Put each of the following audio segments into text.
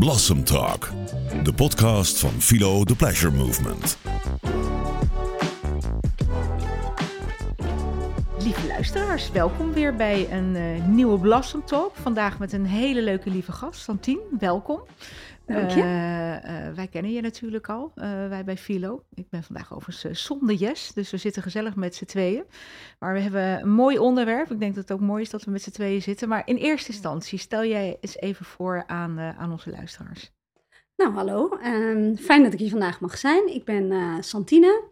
Blossom Talk, de podcast van Philo The Pleasure Movement. Lieve luisteraars, welkom weer bij een uh, nieuwe Blossom Talk. Vandaag met een hele leuke lieve gast, Santien. Welkom. Dank je. Uh, uh, wij kennen je natuurlijk al, wij bij Philo. Ik ben vandaag overigens zonder Jes, dus we zitten gezellig met z'n tweeën. Maar we hebben een mooi onderwerp. Ik denk dat het ook mooi is dat we met z'n tweeën zitten. Maar in eerste instantie, stel jij eens even voor aan, aan onze luisteraars. Nou, hallo. Um, fijn dat ik hier vandaag mag zijn. Ik ben Santine.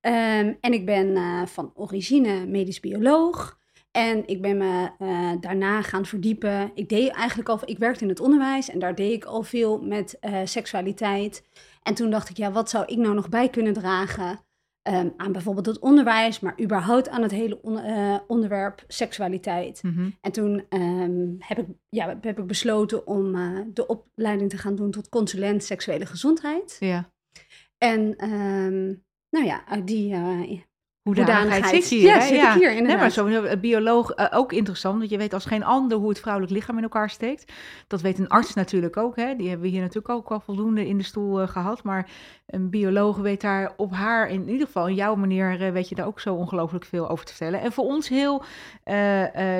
Um, en ik ben van origine medisch bioloog. En ik ben me uh, daarna gaan verdiepen. Ik deed eigenlijk al, ik werkte in het onderwijs en daar deed ik al veel met uh, seksualiteit. En toen dacht ik, ja, wat zou ik nou nog bij kunnen dragen um, aan bijvoorbeeld het onderwijs, maar überhaupt aan het hele on onderwerp seksualiteit. Mm -hmm. En toen um, heb, ik, ja, heb ik besloten om de opleiding te gaan doen tot consulent seksuele gezondheid. Ja. En nou ja, uit die hoedanigheid zit hier. Ja, zit ja. ik hier inderdaad. Nee, maar zo'n bioloog uh, ook interessant, want je weet als geen ander hoe het vrouwelijk lichaam in elkaar steekt. Dat weet een arts natuurlijk ook, hè. die hebben we hier natuurlijk ook al voldoende in de stoel uh, gehad. Maar een bioloog weet daar op haar, in ieder geval in jouw manier, uh, weet je daar ook zo ongelooflijk veel over te vertellen. En voor ons heel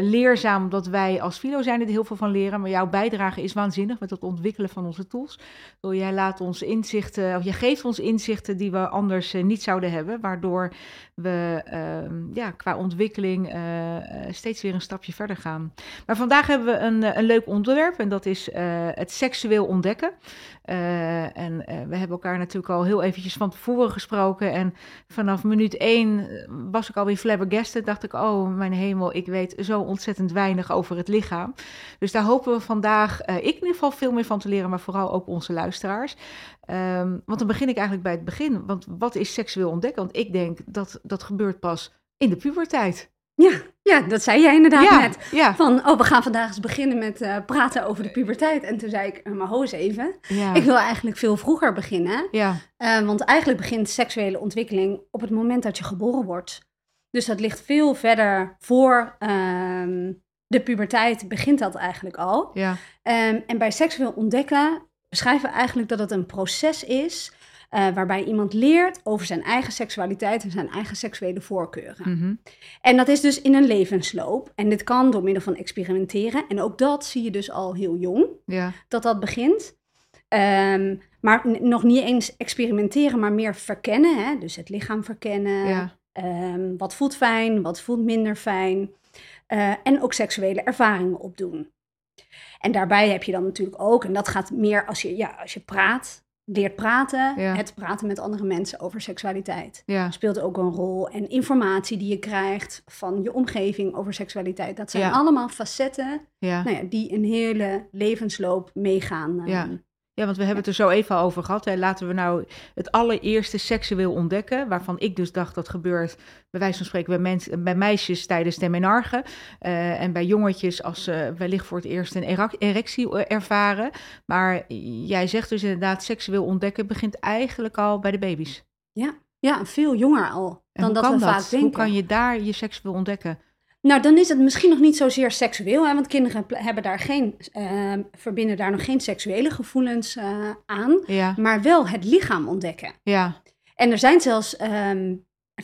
leerzaam, omdat wij als filo zijn er heel veel van leren. Maar jouw bijdrage is waanzinnig met het ontwikkelen van onze tools. Door jij laat ons inzichten, of je geeft ons inzichten die we anders niet zouden hebben, waardoor we uh, ja, qua ontwikkeling uh, steeds weer een stapje verder gaan. Maar vandaag hebben we een, een leuk onderwerp en dat is het seksueel ontdekken. En we hebben elkaar natuurlijk al heel eventjes van tevoren gesproken. En vanaf minuut één was ik alweer flabbergasted. Dacht ik, oh mijn hemel, ik weet zo ontzettend weinig over het lichaam. Dus daar hopen we vandaag, ik in ieder geval veel meer van te leren, maar vooral ook onze luisteraars. Um, want dan begin ik eigenlijk bij het begin. Want wat is seksueel ontdekken? Want ik denk dat dat gebeurt pas in de puberteit. Ja, ja dat zei jij inderdaad ja, net. Ja. Van, oh, we gaan vandaag eens beginnen met uh, praten over de puberteit. En toen zei ik, maar hoos even. Ja. Ik wil eigenlijk veel vroeger beginnen. Ja. Uh, want eigenlijk begint seksuele ontwikkeling op het moment dat je geboren wordt. Dus dat ligt veel verder voor uh, de puberteit begint dat eigenlijk al. Ja. Um, en bij seksueel ontdekken beschrijven eigenlijk dat het een proces is uh, waarbij iemand leert over zijn eigen seksualiteit en zijn eigen seksuele voorkeuren. Mm -hmm. En dat is dus in een levensloop. En dit kan door middel van experimenteren. En ook dat zie je dus al heel jong, ja. dat dat begint. Um, maar nog niet eens experimenteren, maar meer verkennen. Hè? Dus het lichaam verkennen. Ja. Um, wat voelt fijn, wat voelt minder fijn. Uh, en ook seksuele ervaringen opdoen. En daarbij heb je dan natuurlijk ook, en dat gaat meer als je, ja, als je praat, leert praten, ja. het praten met andere mensen over seksualiteit. Ja. Speelt ook een rol. En informatie die je krijgt van je omgeving over seksualiteit. Dat zijn Ja. allemaal facetten nou ja, die een hele levensloop meegaan. eh, Ja. Want we hebben het er zo even over gehad. Hè. Laten we nou het allereerste seksueel ontdekken. Waarvan ik dus dacht dat gebeurt, bij wijze van spreken, bij, mens, bij meisjes tijdens de menarche. Uh, en bij jongetjes als ze wellicht voor het eerst een erectie ervaren. Maar jij zegt dus inderdaad, seksueel ontdekken begint eigenlijk al bij de baby's. Ja, ja veel jonger al dan hoe dat kan we dat? vaak denken. Hoe kan je daar je seksueel ontdekken? Nou, dan is het misschien nog niet zozeer seksueel, hè, want kinderen hebben daar geen, eh, verbinden daar nog geen seksuele gevoelens eh, aan, Ja, maar wel het lichaam ontdekken. ja, En er zijn zelfs ehm,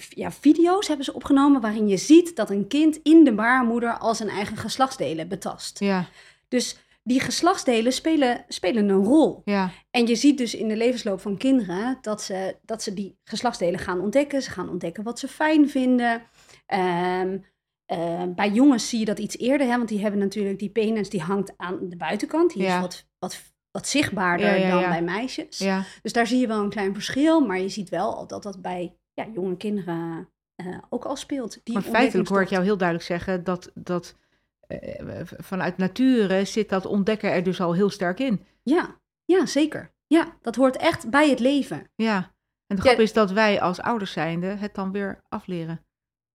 ja, video's hebben ze opgenomen waarin je ziet dat een kind in de baarmoeder al zijn eigen geslachtsdelen betast. ja, Dus die geslachtsdelen spelen, spelen een rol. ja, En je ziet dus in de levensloop van kinderen dat ze, dat ze die geslachtsdelen gaan ontdekken. Ze gaan ontdekken wat ze fijn vinden. Ehm, eh, bij jongens zie je dat iets eerder, hè, want die hebben natuurlijk die penis die hangt aan de buitenkant. Die Ja. is wat, wat, wat zichtbaarder Ja, ja, dan bij meisjes. ja, Dus daar zie je wel een klein verschil, maar je ziet wel al dat dat bij ja, jonge kinderen eh, ook al speelt. Die Maar feitelijk hoor ik jou heel duidelijk zeggen dat, dat eh, vanuit nature zit dat ontdekken er dus al heel sterk in. Ja, ja, zeker. Ja, dat hoort echt bij het leven. Ja. En Ja. grap is dat wij als ouders zijnde het dan weer afleren.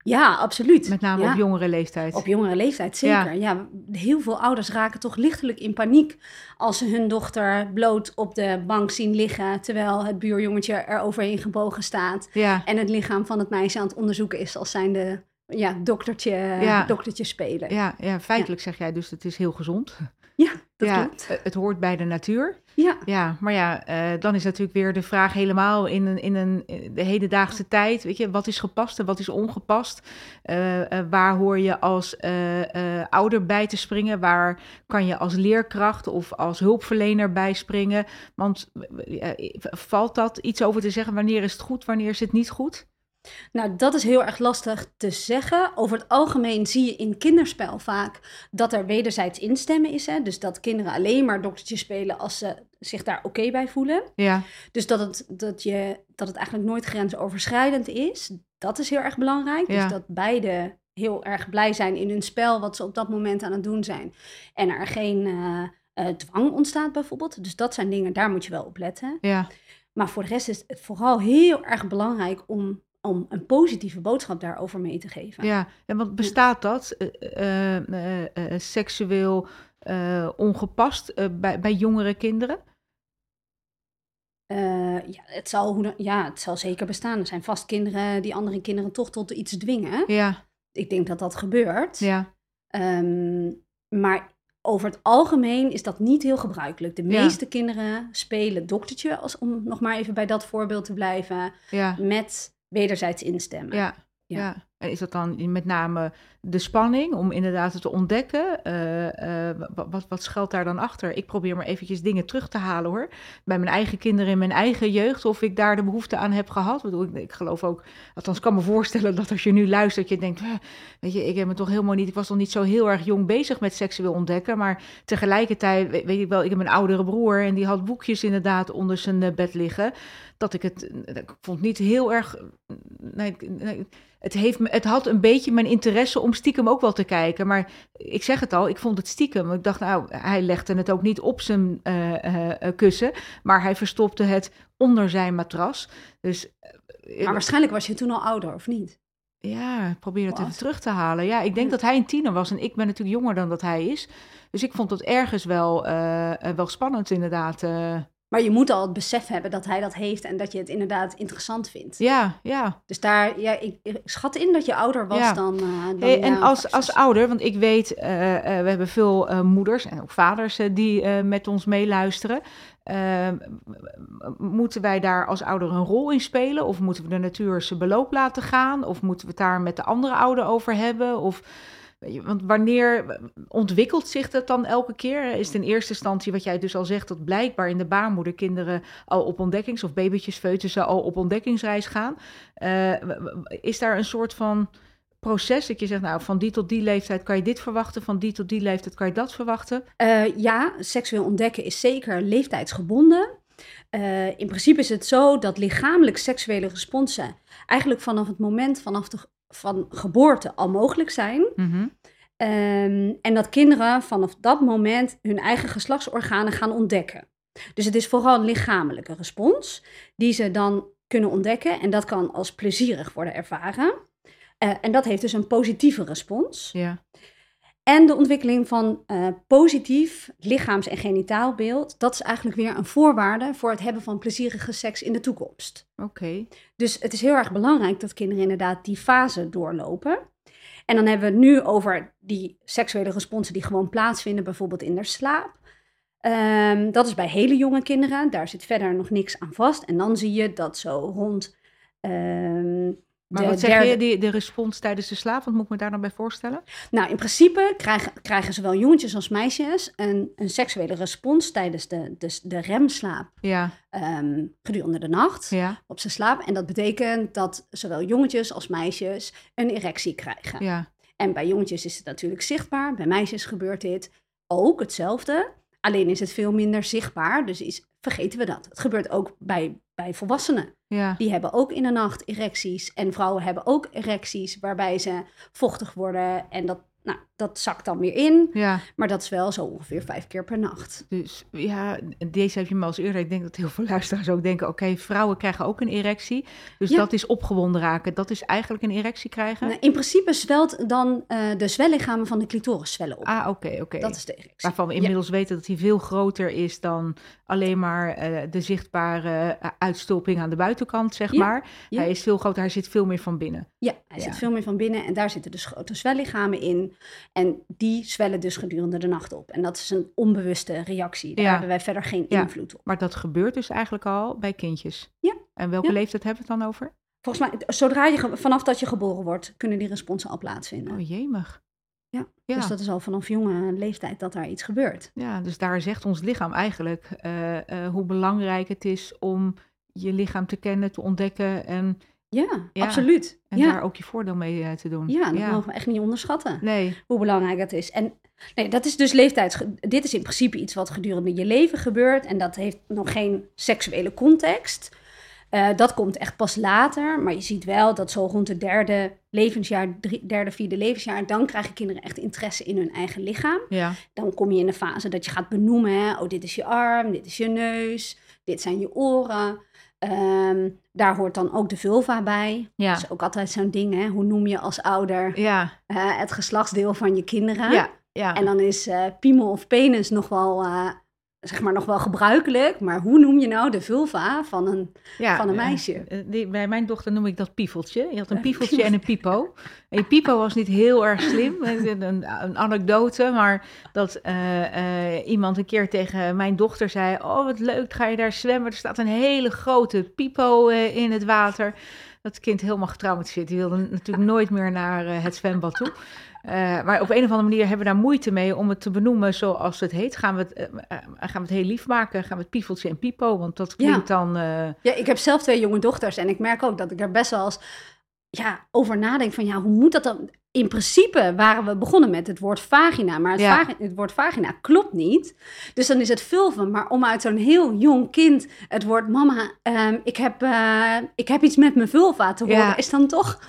Ja, absoluut. Met name Ja. op jongere leeftijd. Op jongere leeftijd, zeker. Ja. heel veel ouders raken toch lichtelijk in paniek als ze hun dochter bloot op de bank zien liggen, terwijl het buurjongetje er overheen gebogen staat Ja, en het lichaam van het meisje aan het onderzoeken is als zijnde ja, doktertje, doktertje spelen. ja, ja, feitelijk zeg jij dus het is heel gezond. Ja, dat ja, klopt. Het hoort bij de natuur. Ja. Ja, maar ja, uh, dan is natuurlijk weer de vraag helemaal in een, in een de hedendaagse tijd. Weet je, wat is gepast en wat is ongepast? Uh, uh, waar hoor je als ouder bij te springen? Waar kan je als leerkracht of als hulpverlener bij springen? Want valt dat iets over te zeggen? Wanneer is het goed, wanneer is het niet goed? Nou, dat is heel erg lastig te zeggen. Over het algemeen zie je in kinderspel vaak dat er wederzijds instemmen is. Hè? Dus dat kinderen alleen maar doktertje spelen als ze zich daar oké bij voelen. Ja. Dus dat het, dat, je, dat het eigenlijk nooit grensoverschrijdend is. Dat is heel erg belangrijk. Ja. Dus dat beide heel erg blij zijn in hun spel, wat ze op dat moment aan het doen zijn. En er geen uh, uh, dwang ontstaat bijvoorbeeld. Dus dat zijn dingen, daar moet je wel op letten. Ja. Maar voor de rest is het vooral heel erg belangrijk om om een positieve boodschap daarover mee te geven. Ja, en wat bestaat dat, uh, uh, uh, seksueel ongepast bij, bij jongere kinderen? ja, het zal, ja, het zal zeker bestaan. Er zijn vast kinderen die andere kinderen toch tot iets dwingen. Ja. Ik denk dat dat gebeurt. Ja. Um, maar over het algemeen is dat niet heel gebruikelijk. De meeste ja. kinderen spelen doktertje, als, om nog maar even bij dat voorbeeld te blijven, ja. met wederzijds instemmen. Ja, ja. ja. En is dat dan met name de spanning om inderdaad te ontdekken? Uh, uh, wat, wat schuilt daar dan achter? Ik probeer maar eventjes dingen terug te halen hoor. Bij mijn eigen kinderen in mijn eigen jeugd. Of ik daar de behoefte aan heb gehad. Ik, bedoel, ik geloof ook, althans kan me voorstellen dat als je nu luistert, je denkt, weet je, ik heb me toch helemaal niet, ik was nog niet zo heel erg jong bezig met seksueel ontdekken. Maar tegelijkertijd weet, ik wel, ik heb een oudere broer en die had boekjes inderdaad onder zijn bed liggen. Dat ik het, vond niet heel erg, nee, het, heeft, het had een beetje mijn interesse om stiekem ook wel te kijken. Maar ik zeg het al, ik vond het stiekem. Ik dacht, nou, hij legde het ook niet op zijn uh, uh, kussen. Maar hij verstopte het onder zijn matras. Dus, uh, maar waarschijnlijk was je toen al ouder, of niet? Ja, ik probeer het even terug te halen. Ja, ik denk ja. dat hij een tiener was en ik ben natuurlijk jonger dan dat hij is. Dus ik vond het ergens wel, wel spannend inderdaad. Maar je moet al het besef hebben dat hij dat heeft en dat je het inderdaad interessant vindt. Ja, ja. Dus daar, ja, ik, ik schat in dat je ouder was ja. dan. Uh, dan hey, en als, als ouder, want ik weet, uh, uh, we hebben veel moeders en ook vaders die met ons meeluisteren. moeten wij daar als ouder een rol in spelen? Of moeten we de natuur zijn beloop laten gaan? Of moeten we het daar met de andere ouder over hebben? Of want wanneer ontwikkelt zich dat dan elke keer? Is het in eerste instantie, wat jij dus al zegt, dat blijkbaar in de baarmoeder kinderen al op ontdekkings- of babytjes, al op ontdekkingsreis gaan? Uh, is daar een soort van proces dat je zegt, nou, van die tot die leeftijd kan je dit verwachten, van die tot die leeftijd kan je dat verwachten? Uh, ja, seksueel ontdekken is zeker leeftijdsgebonden. Uh, in principe is het zo dat lichamelijk seksuele responsen eigenlijk vanaf het moment vanaf de van geboorte al mogelijk zijn. Mm -hmm. um, en dat kinderen vanaf dat moment hun eigen geslachtsorganen gaan ontdekken. Dus het is vooral een lichamelijke respons die ze dan kunnen ontdekken. En dat kan als plezierig worden ervaren. Uh, en dat heeft dus een positieve respons. Ja. En de ontwikkeling van uh, positief lichaams- en genitaalbeeld, dat is eigenlijk weer een voorwaarde voor het hebben van plezierige seks in de toekomst. Oké. Okay. Dus het is heel erg belangrijk dat kinderen inderdaad die fase doorlopen. En dan hebben we het nu over die seksuele responsen die gewoon plaatsvinden, bijvoorbeeld in de slaap. Um, dat is bij hele jonge kinderen, daar zit verder nog niks aan vast. En dan zie je dat zo rond. Um, maar wat zeg derde... je, de, de respons tijdens de slaap? Wat moet ik me daar dan bij voorstellen? Nou, in principe krijgen, krijgen zowel jongetjes als meisjes een, een seksuele respons tijdens de, de, de remslaap ja. um, gedurende de nacht ja. op zijn slaap. En dat betekent dat zowel jongetjes als meisjes een erectie krijgen. Ja. En bij jongetjes is het natuurlijk zichtbaar, bij meisjes gebeurt dit ook hetzelfde. Alleen is het veel minder zichtbaar, dus is, vergeten we dat. Het gebeurt ook bij, bij volwassenen. Ja. Die hebben ook in de nacht erecties. En vrouwen hebben ook erecties waarbij ze vochtig worden. En dat, nou, dat zakt dan weer in. Ja. Maar dat is wel zo ongeveer vijf keer per nacht. Dus ja, deze heb je me als eerder. Ik denk dat heel veel luisteraars ook denken... oké, okay, vrouwen krijgen ook een erectie. Dus Ja. dat is opgewonden raken. Dat is eigenlijk een erectie krijgen? Nou, in principe zwelt dan eh, de zwellichamen van de clitoris zwellen op. Ah, oké, oké. Dat is de erectie. Waarvan we Ja. inmiddels weten dat die veel groter is dan alleen maar eh, de zichtbare uh, uitstulping aan de buitenkant, zeg maar. Hij is veel groter, hij zit veel meer van binnen. Ja, hij zit veel meer van binnen en daar zitten dus grote zwellichamen in. En die zwellen dus gedurende de nacht op. En dat is een onbewuste reactie. Daar hebben wij verder geen invloed op. Maar dat gebeurt dus eigenlijk al bij kindjes? Ja. En welke leeftijd hebben we het dan over? Volgens mij, zodra je, vanaf dat je geboren wordt, kunnen die responsen al plaatsvinden. Oh jemig. Ja. ja. dus dat is al vanaf jonge leeftijd dat daar iets gebeurt. Ja, dus daar zegt ons lichaam eigenlijk uh, uh, hoe belangrijk het is om je lichaam te kennen, te ontdekken en ja, absoluut. En ja. daar ook je voordeel mee uh, te doen. Ja, dat mogen we echt niet onderschatten. Nee. Hoe belangrijk dat is. En nee, dat is dus leeftijd. Dit is in principe iets wat gedurende je leven gebeurt. En dat heeft nog geen seksuele context. Uh, dat komt echt pas later. Maar je ziet wel dat zo rond het derde levensjaar, drie, derde, vierde levensjaar, dan krijgen kinderen echt interesse in hun eigen lichaam. Ja. Dan kom je in de fase dat je gaat benoemen. Hè? Oh, dit is je arm, dit is je neus, dit zijn je oren. Um, daar hoort dan ook de vulva bij. Ja. Dat is ook altijd zo'n ding, hè? Hoe noem je als ouder ja. uh, het geslachtsdeel van je kinderen? Ja. Ja. En dan is uh, piemel of penis nog wel uh, zeg maar nog wel gebruikelijk. Maar hoe noem je nou de vulva van een, van een meisje? Uh, die, bij mijn dochter noem ik dat piefeltje. Je had een piefeltje en een pipo. En je pipo was niet heel erg slim. Een, een anekdote, maar dat uh, iemand een keer tegen mijn dochter zei... Oh, wat leuk, ga je daar zwemmen? Er staat een hele grote pipo in het water. Dat kind helemaal getraumatiseerd. Die wilde natuurlijk nooit meer naar het zwembad toe. Uh, maar op een of andere manier hebben we daar moeite mee om het te benoemen zoals het heet. Gaan we het, uh, gaan we het heel lief maken? Gaan we het piefeltje en pipo? Want dat klinkt ja. dan... Uh... Ja, ik heb zelf twee jonge dochters en ik merk ook dat ik er best wel eens ja, over nadenk van... ja, hoe moet dat dan? In principe waren we begonnen met het woord vagina, maar het, Ja. vagi- het woord vagina klopt niet. Dus dan is het vulven. Maar om uit zo'n heel jong kind het woord mama, ehm, ik, heb, eh, ik heb iets met mijn vulva te horen, Ja. is dan toch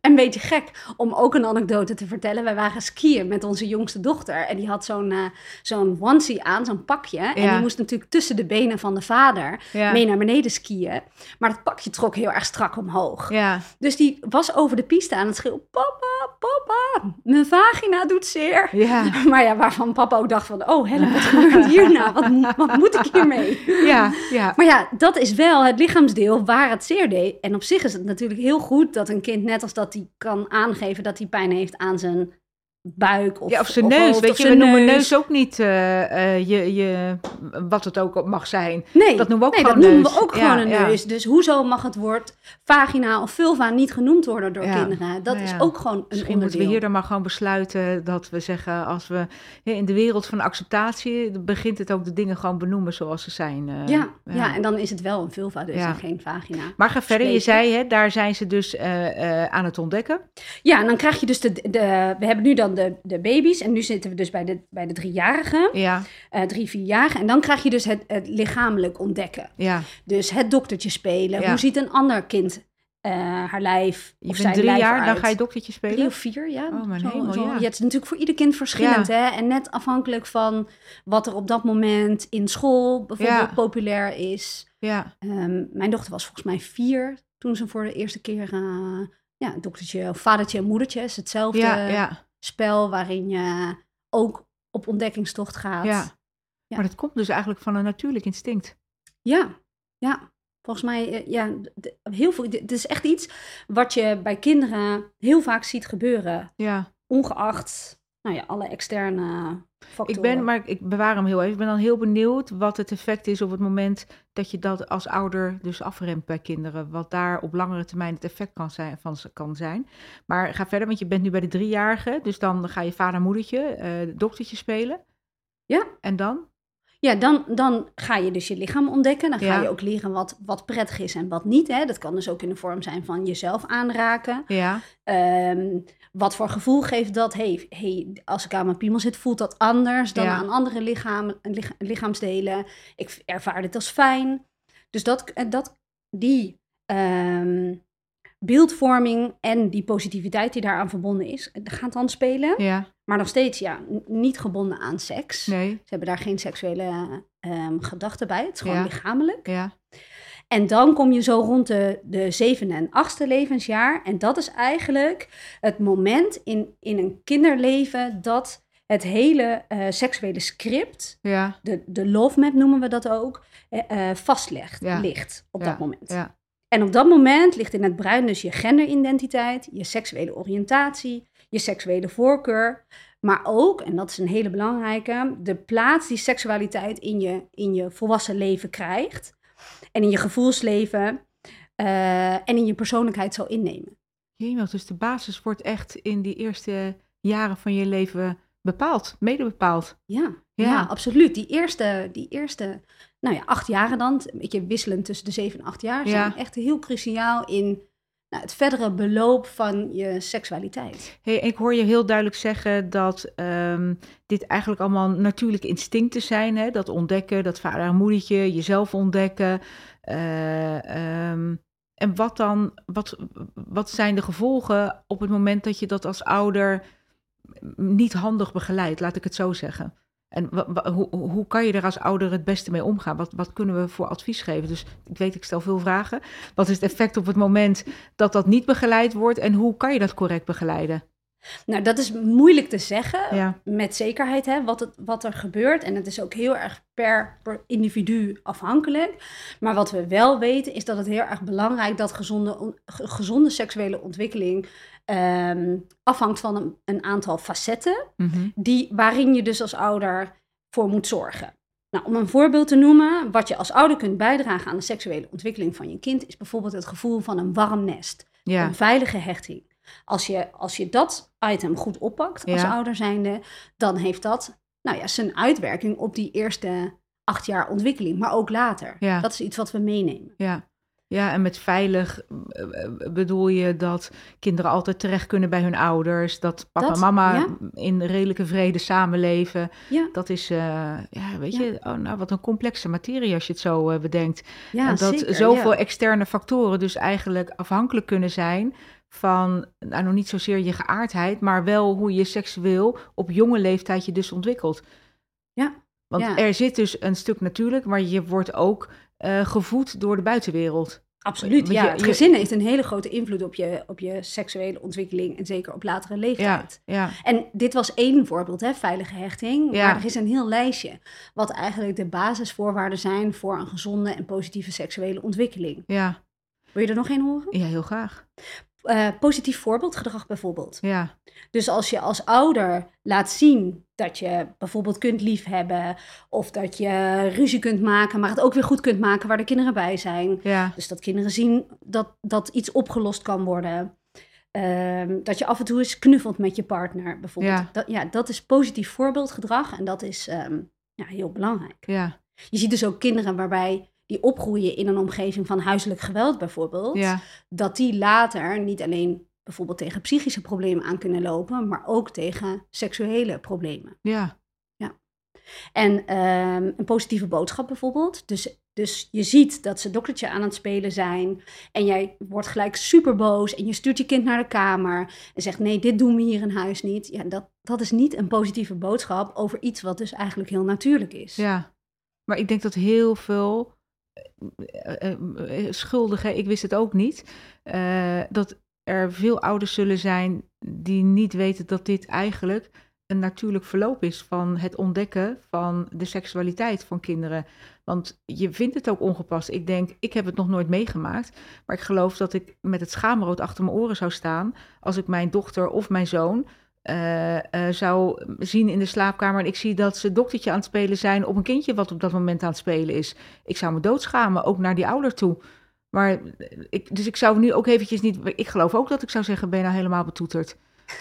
een beetje gek. Om ook een anekdote te vertellen. Wij waren skiën met onze jongste dochter en die had zo'n eh, zo'n onesie aan, zo'n pakje. En die moest natuurlijk tussen de benen van de vader mee naar beneden skiën. Maar dat pakje trok heel erg strak omhoog. Dus die was over de piste aan het schreeuwen: Papa, papa, mijn vagina doet zeer. ja, Maar ja, waarvan papa ook dacht van, oh wat gebeurt hier nou? Wat, wat moet ik hiermee? ja, ja. Maar ja, dat is wel het lichaamsdeel waar het zeer deed. En op zich is het natuurlijk heel goed dat een kind, net als dat hij kan aangeven dat hij pijn heeft aan zijn buik of, ja, of zijn of neus. hoofd, Weet of je, we noemen neus ook niet eh, eh, je, je, wat het ook mag zijn. Nee, Dat noemen we ook nee, dat gewoon noemen we neus. ook Ja, gewoon een ja. neus. Dus hoezo mag het woord vagina of vulva niet genoemd worden door kinderen? Dat Nou is ook gewoon een Misschien onderdeel. moeten we hier dan maar gewoon besluiten dat we zeggen, als we in de wereld van acceptatie, begint het ook de dingen gewoon benoemen zoals ze zijn. eh, ja, ja. en dan is het wel een vulva dus en geen vagina. Maar ga verder, je zei, hè, daar zijn ze dus aan het ontdekken. Ja, en dan krijg je dus de, de... We hebben nu dan de, de baby's en nu zitten we dus bij de, bij de driejarigen, Ja, eh drie, vierjarigen. En dan krijg je dus het, het lichamelijk ontdekken. ja. Dus het doktertje spelen. Ja. Hoe ziet een ander kind eh, haar lijf Je of bent zijn drie lijf jaar, dan ga je doktertje spelen. Drie of vier, ja. Oh, mijn Zo- hemel, zo- ja. Het is natuurlijk voor ieder kind verschillend, hè. En net afhankelijk van wat er op dat moment in school bijvoorbeeld Ja. populair is. Ja, Ehm, mijn dochter was volgens mij vier toen ze voor de eerste keer... eh, ja, doktertje of vadertje en moedertje is hetzelfde ja, ja, spel waarin je ook op ontdekkingstocht gaat. ja. Ja. Maar dat komt dus eigenlijk van een natuurlijk instinct. Ja, ja. Volgens mij, eh, ja, heel veel. Dit is echt iets wat je bij kinderen heel vaak ziet gebeuren, Ja, ongeacht nou ja, alle externe factoren. ik ben, maar ik bewaar hem heel even. Ik ben dan heel benieuwd wat het effect is op het moment dat je dat als ouder dus afremt bij kinderen. Wat daar op langere termijn het effect kan zijn, van kan zijn. Maar ga verder, want je bent nu bij de driejarige. Dus dan ga je vader, moedertje, eh doktertje spelen. Ja. En dan? Ja, dan, dan ga je dus je lichaam ontdekken. Dan ga Ja. je ook leren wat, wat prettig is en wat niet. Hè. Dat kan dus ook in de vorm zijn van jezelf aanraken. Ja, Ehm, wat voor gevoel geeft dat? Hey, hey, als ik aan mijn piemel zit, voelt dat anders dan Ja. aan andere lichaam, licha- lichaamsdelen. Ik ervaar dit als fijn. Dus dat, eh, dat, die ehm, beeldvorming en die positiviteit die daaraan verbonden is, eh, gaat dan spelen. ja, Maar nog steeds, ja, niet gebonden aan seks. nee, Ze hebben daar geen seksuele ehm, gedachten bij. Het is gewoon Ja. lichamelijk. ja, En dan kom je zo rond de, de zevende en achtste levensjaar. En dat is eigenlijk het moment in, in een kinderleven dat het hele eh, seksuele script, ja, de, de love map noemen we dat ook, eh, vastlegt, ligt op dat moment. ja, En op dat moment ligt in het bruin dus je genderidentiteit, je seksuele oriëntatie, je seksuele voorkeur. Maar ook, en dat is een hele belangrijke, de plaats die seksualiteit in je, in je volwassen leven krijgt. En in je gevoelsleven uh, en in je persoonlijkheid zal innemen. Jemig, dus de basis wordt echt in die eerste jaren van je leven bepaald, mede bepaald. Ja, ja. absoluut. Die eerste, die eerste nou ja, acht jaren dan, een beetje wisselend tussen de zeven en acht jaar, zijn echt heel cruciaal in nou, het verdere beloop van je seksualiteit. Hey, ik hoor je heel duidelijk zeggen dat um, dit eigenlijk allemaal natuurlijke instincten zijn. Hè? Dat ontdekken, dat vader en moedertje, jezelf ontdekken. Uh, um, en wat dan, wat, wat zijn de gevolgen op het moment dat je dat als ouder niet handig begeleidt, laat ik het zo zeggen? En hoe, hoe kan je er als ouder het beste mee omgaan? Wat, wat kunnen we voor advies geven? Dus ik weet, ik stel veel vragen. Wat is het effect op het moment dat dat niet begeleid wordt? En hoe kan je dat correct begeleiden? Nou, dat is moeilijk te zeggen met zekerheid, hè, wat, het, wat er gebeurt. En het is ook heel erg per, individu afhankelijk. Maar wat we wel weten is dat het heel erg belangrijk dat gezonde, gezonde seksuele ontwikkeling um, afhangt van een, een aantal facetten, mhm. die, waarin je dus als ouder voor moet zorgen. Nou, om een voorbeeld te noemen, wat je als ouder kunt bijdragen aan de seksuele ontwikkeling van je kind, is bijvoorbeeld het gevoel van een warm nest, een veilige hechting. Als je, als je dat item goed oppakt als ouder zijnde, dan heeft dat nou ja, zijn uitwerking op die eerste acht jaar ontwikkeling, maar ook later. Dat is iets wat we meenemen. Ja. Ja, en met veilig eh, eh, bedoel je dat kinderen altijd terecht kunnen bij hun ouders, dat papa en mama in redelijke vrede samenleven. Ja. Dat is, uh, ja, weet je, oh, nou, wat een complexe materie als je het zo uh, bedenkt. Ja, en dat zeker, zoveel externe factoren dus eigenlijk afhankelijk kunnen zijn van, nou nog niet zozeer je geaardheid, maar wel hoe je seksueel op jonge leeftijd je dus ontwikkelt. Ja. Want er zit dus een stuk natuurlijk, maar je wordt ook uh, gevoed door de buitenwereld. Absoluut, ja. het gezin heeft een hele grote invloed op je, op je seksuele ontwikkeling en zeker op latere leeftijd. Ja, ja. En dit was één voorbeeld, hè, veilige hechting. Ja. Maar er is een heel lijstje wat eigenlijk de basisvoorwaarden zijn voor een gezonde en positieve seksuele ontwikkeling. Ja. Wil je er nog één horen? Ja, heel graag. Uh, positief voorbeeldgedrag bijvoorbeeld. Ja. Dus als je als ouder laat zien dat je bijvoorbeeld kunt liefhebben of dat je ruzie kunt maken, maar het ook weer goed kunt maken waar de kinderen bij zijn. Ja. Dus dat kinderen zien dat, dat iets opgelost kan worden. Um, dat je af en toe eens knuffelt met je partner bijvoorbeeld. Ja, dat, ja, dat is positief voorbeeldgedrag en dat is um, ja, heel belangrijk. Ja. Je ziet dus ook kinderen waarbij die opgroeien in een omgeving van huiselijk geweld bijvoorbeeld, ja. dat die later niet alleen bijvoorbeeld tegen psychische problemen aan kunnen lopen, maar ook tegen seksuele problemen. Ja. ja. En um, een positieve boodschap bijvoorbeeld. Dus, dus je ziet dat ze doktertje aan het spelen zijn en jij wordt gelijk super boos en je stuurt je kind naar de kamer en zegt nee, dit doen we hier in huis niet. Ja, dat, dat is niet een positieve boodschap over iets wat dus eigenlijk heel natuurlijk is. Ja, maar ik denk dat heel veel schuldigen, ik wist het ook niet, dat er veel ouders zullen zijn die niet weten dat dit eigenlijk een natuurlijk verloop is van het ontdekken van de seksualiteit van kinderen. Want je vindt het ook ongepast. Ik denk, ik heb het nog nooit meegemaakt, maar ik geloof dat ik met het schaamrood achter mijn oren zou staan als ik mijn dochter of mijn zoon uh, uh, zou zien in de slaapkamer en ik zie dat ze doktertje aan het spelen zijn op een kindje wat op dat moment aan het spelen is. Ik zou me doodschamen, ook naar die ouder toe. Maar ik, dus ik zou nu ook eventjes niet. Ik geloof ook dat ik zou zeggen: ben je nou helemaal betoeterd?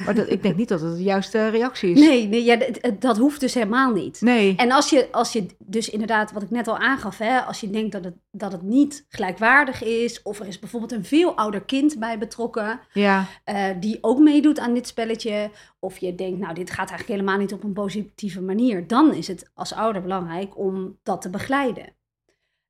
Maar dat, ik denk niet dat het de juiste reactie is. Nee, nee ja, dat, dat hoeft dus helemaal niet. Nee. En als je, als je dus inderdaad, wat ik net al aangaf, hè, als je denkt dat het, dat het niet gelijkwaardig is, of er is bijvoorbeeld een veel ouder kind bij betrokken, ja. Uh, die ook meedoet aan dit spelletje, of je denkt, nou, dit gaat eigenlijk helemaal niet op een positieve manier, dan is het als ouder belangrijk om dat te begeleiden.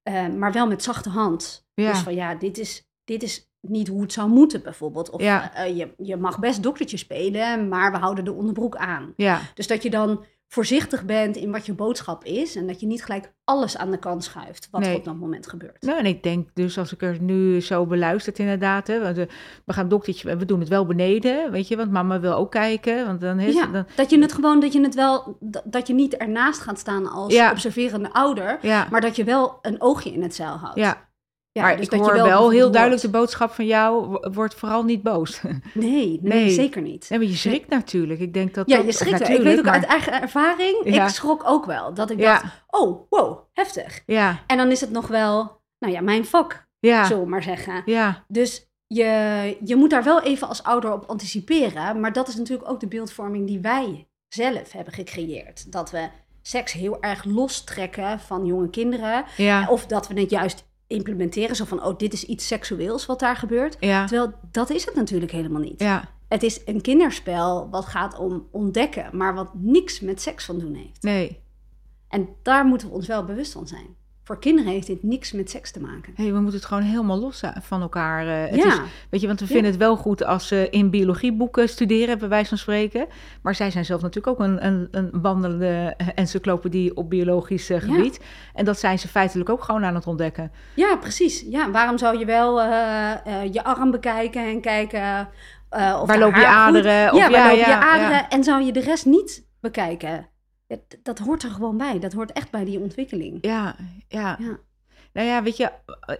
Uh, maar wel met zachte hand. Ja. Dus van ja, dit is, dit is niet hoe het zou moeten bijvoorbeeld. Of ja. uh, je, je mag best doktertje spelen, maar we houden de onderbroek aan. Ja. Dus dat je dan voorzichtig bent in wat je boodschap is. En dat je niet gelijk alles aan de kant schuift wat er op dat moment gebeurt. Nou, en ik denk dus als ik er nu zo beluisterd inderdaad. Hè, we, we gaan doktertje, we doen het wel beneden, weet je. Want mama wil ook kijken. Want dan heeft, ja, dan... dat je het gewoon, dat je het wel, dat je niet ernaast gaat staan als observerende ouder. Ja. Maar dat je wel een oogje in het zeil houdt. Ja, Ja, maar dus ik dat hoor je wel, wel heel duidelijk de boodschap van jou, word vooral niet boos. Nee, nee, zeker niet. Nee, maar je schrikt natuurlijk. Ik denk dat ja, je schrikt natuurlijk, Ik weet ook maar... uit eigen ervaring, ik schrok ook wel. Dat ik dacht, oh, wow, heftig. Ja. En dan is het nog wel, nou ja, mijn vak, ja. zullen we maar zeggen. Ja. Dus je, je moet daar wel even als ouder op anticiperen. Maar dat is natuurlijk ook de beeldvorming die wij zelf hebben gecreëerd. Dat we seks heel erg lostrekken van jonge kinderen. Ja. Of dat we het juist implementeren. Zo van, oh, dit is iets seksueels wat daar gebeurt. Ja. Terwijl dat is het natuurlijk helemaal niet. Ja. Het is een kinderspel wat gaat om ontdekken, maar wat niks met seks van doen heeft. Nee. En daar moeten we ons wel bewust van zijn voor kinderen heeft dit niks met seks te maken. Hey, we moeten het gewoon helemaal los van elkaar. Uh, het ja. is, weet je, want we vinden het wel goed als ze in biologieboeken studeren, bij wijze van spreken. Maar zij zijn zelf natuurlijk ook een, een, een wandelende encyclopedie op biologisch uh, gebied. Ja. En dat zijn ze feitelijk ook gewoon aan het ontdekken. Ja, precies. Ja, waarom zou je wel uh, je arm bekijken en kijken of waar loop je aderen? Of, ja, waar loop je aderen? En zou je de rest niet bekijken? Dat hoort er gewoon bij. Dat hoort echt bij die ontwikkeling. Ja, ja. ja. Nou ja, weet je,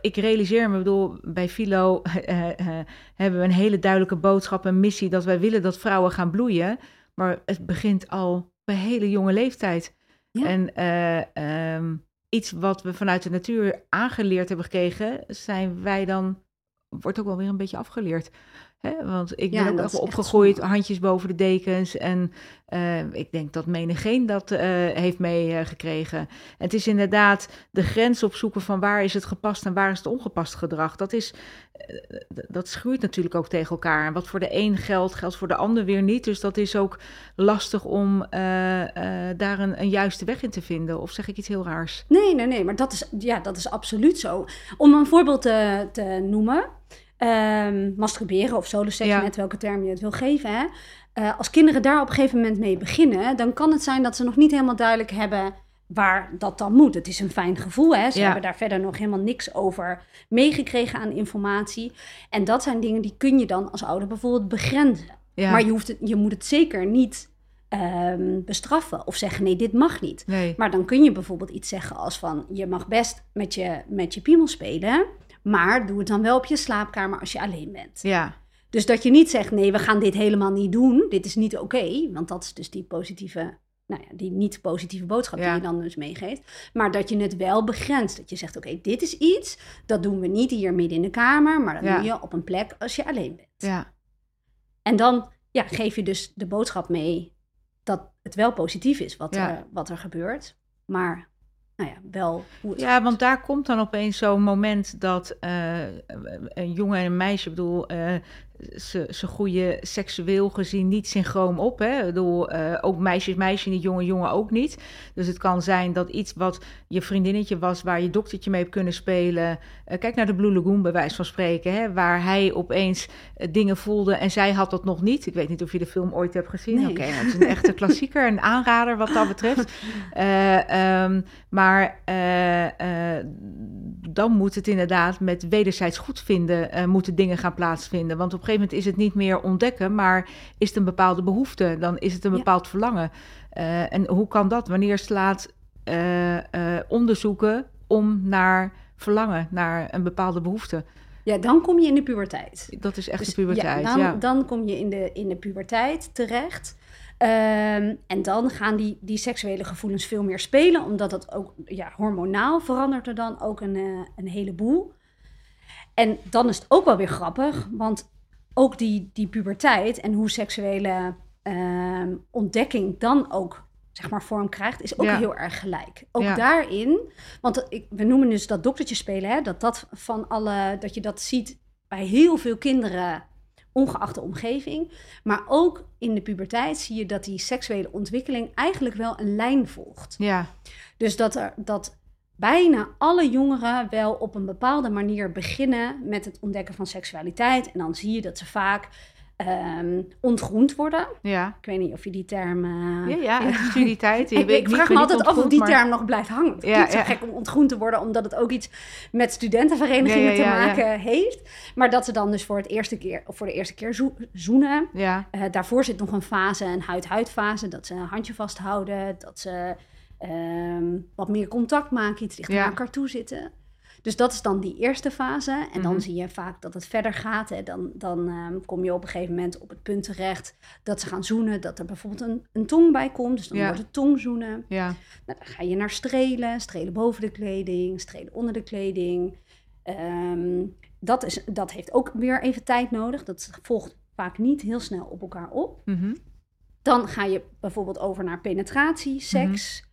ik realiseer me, bedoel, bij Philo uh, uh, hebben we een hele duidelijke boodschap en missie dat wij willen dat vrouwen gaan bloeien. Maar het begint al bij hele jonge leeftijd. Ja. En uh, um, iets wat we vanuit de natuur aangeleerd hebben gekregen, zijn wij dan, wordt ook wel weer een beetje afgeleerd. Hè? Want ik ben ook echt opgegroeid, handjes boven de dekens. En uh, ik denk dat menigeen dat uh, heeft meegekregen. Uh, het is inderdaad de grens opzoeken van waar is het gepast en waar is het ongepast gedrag. Dat, is, eh, dat schuurt natuurlijk ook tegen elkaar. En wat voor de een geldt, geldt voor de ander weer niet. Dus dat is ook lastig om daar een, een, juiste weg in te vinden. Of zeg ik iets heel raars? Nee, nee, nee. Maar dat is, ja, dat is absoluut zo. Om een voorbeeld te, te noemen. Um, masturberen of soloseks, ja. net welke term je het wil geven. Hè? Uh, als kinderen daar op een gegeven moment mee beginnen, dan kan het zijn dat ze nog niet helemaal duidelijk hebben waar dat dan moet. Het is een fijn gevoel, hè? ze ja. hebben daar verder nog helemaal niks over meegekregen aan informatie. En dat zijn dingen die kun je dan als ouder bijvoorbeeld begrenzen. Ja. Maar je, hoeft het, je moet het zeker niet um, bestraffen of zeggen nee, dit mag niet. Nee. Maar dan kun je bijvoorbeeld iets zeggen als van je mag best met je, met je piemel spelen. Maar doe het dan wel op je slaapkamer als je alleen bent. Ja. Dus dat je niet zegt, nee, we gaan dit helemaal niet doen. Dit is niet oké. want dat is dus die positieve, nou ja, die niet positieve boodschap die je dan dus meegeeft. Maar dat je het wel begrenst. Dat je zegt, oké, dit is iets, dat doen we niet hier midden in de kamer. Maar dat ja. doe je op een plek als je alleen bent. Ja. En dan ja, geef je dus de boodschap mee dat het wel positief is wat, er, wat er gebeurt. Maar nou ja, wel hoe het Ja, want daar komt dan opeens zo'n moment dat uh, een jongen en een meisje, bedoel, uh, ze, ze groeien seksueel gezien niet synchroon op. Hè? Ik bedoel, uh, ook meisjes, meisje, niet jongen, jongen ook niet. Dus het kan zijn dat iets wat je vriendinnetje was, waar je doktertje mee hebt kunnen spelen. Uh, kijk naar de Blue Lagoon, bij wijze van spreken. Hè? Waar hij opeens uh, dingen voelde en zij had dat nog niet. Ik weet niet of je de film ooit hebt gezien. Nee. Oké, okay, nou, het is een echte klassieker, een aanrader wat dat betreft. Um, maar dan moet het inderdaad met wederzijds goed vinden, moeten dingen gaan plaatsvinden. Want op gegeven moment is het niet meer ontdekken, maar is het een bepaalde behoefte, dan is het een bepaald ja. verlangen. Uh, en hoe kan dat? Wanneer slaat uh, uh, onderzoeken om naar verlangen, naar een bepaalde behoefte? Ja, dan kom je in de puberteit. Dat is echt dus, de puberteit, ja dan, ja. dan, kom je in de, in de puberteit terecht. Um, en dan gaan die, die seksuele gevoelens veel meer spelen, omdat dat ook ja, hormonaal verandert er dan ook een, een heleboel. En dan is het ook wel weer grappig, want ook die, die puberteit en hoe seksuele uh, ontdekking dan ook zeg maar vorm krijgt, is ook ja. heel erg gelijk. Ook ja. daarin, want ik, we noemen dus dat doktertje spelen, hè, dat dat van alle, dat je dat ziet bij heel veel kinderen, ongeacht de omgeving, maar ook in de puberteit zie je dat die seksuele ontwikkeling eigenlijk wel een lijn volgt. Ja. Dus dat er dat bijna alle jongeren wel op een bepaalde manier beginnen met het ontdekken van seksualiteit. En dan zie je dat ze vaak um, ontgroend worden. Ja. Ik weet niet of je die term... Uh, ja, ja, ja. studietijd. ik, ik vraag me altijd af of die maar... term nog blijft hangen. Het ja, is zo ja. gek om ontgroend te worden, omdat het ook iets met studentenverenigingen te maken heeft. Maar dat ze dan dus voor, het eerste keer, of voor de eerste keer zo zoenen. Ja. Uh, daarvoor zit nog een fase, een huid-huid fase, dat ze een handje vasthouden, dat ze... Um, wat meer contact maken, iets dichter ja. naar elkaar toe zitten. Dus dat is dan die eerste fase. En dan mhm. zie je vaak dat het verder gaat. Hè. Dan, dan ehm, kom je op een gegeven moment op het punt terecht dat ze gaan zoenen. Dat er bijvoorbeeld een, een tong bij komt. Dus dan wordt het tongzoenen. Ja. Nou, dan ga je naar strelen. Strelen boven de kleding, strelen onder de kleding. Ehm, dat, is, dat heeft ook weer even tijd nodig. Dat volgt vaak niet heel snel op elkaar op. Mhm. Dan ga je bijvoorbeeld over naar penetratie, seks.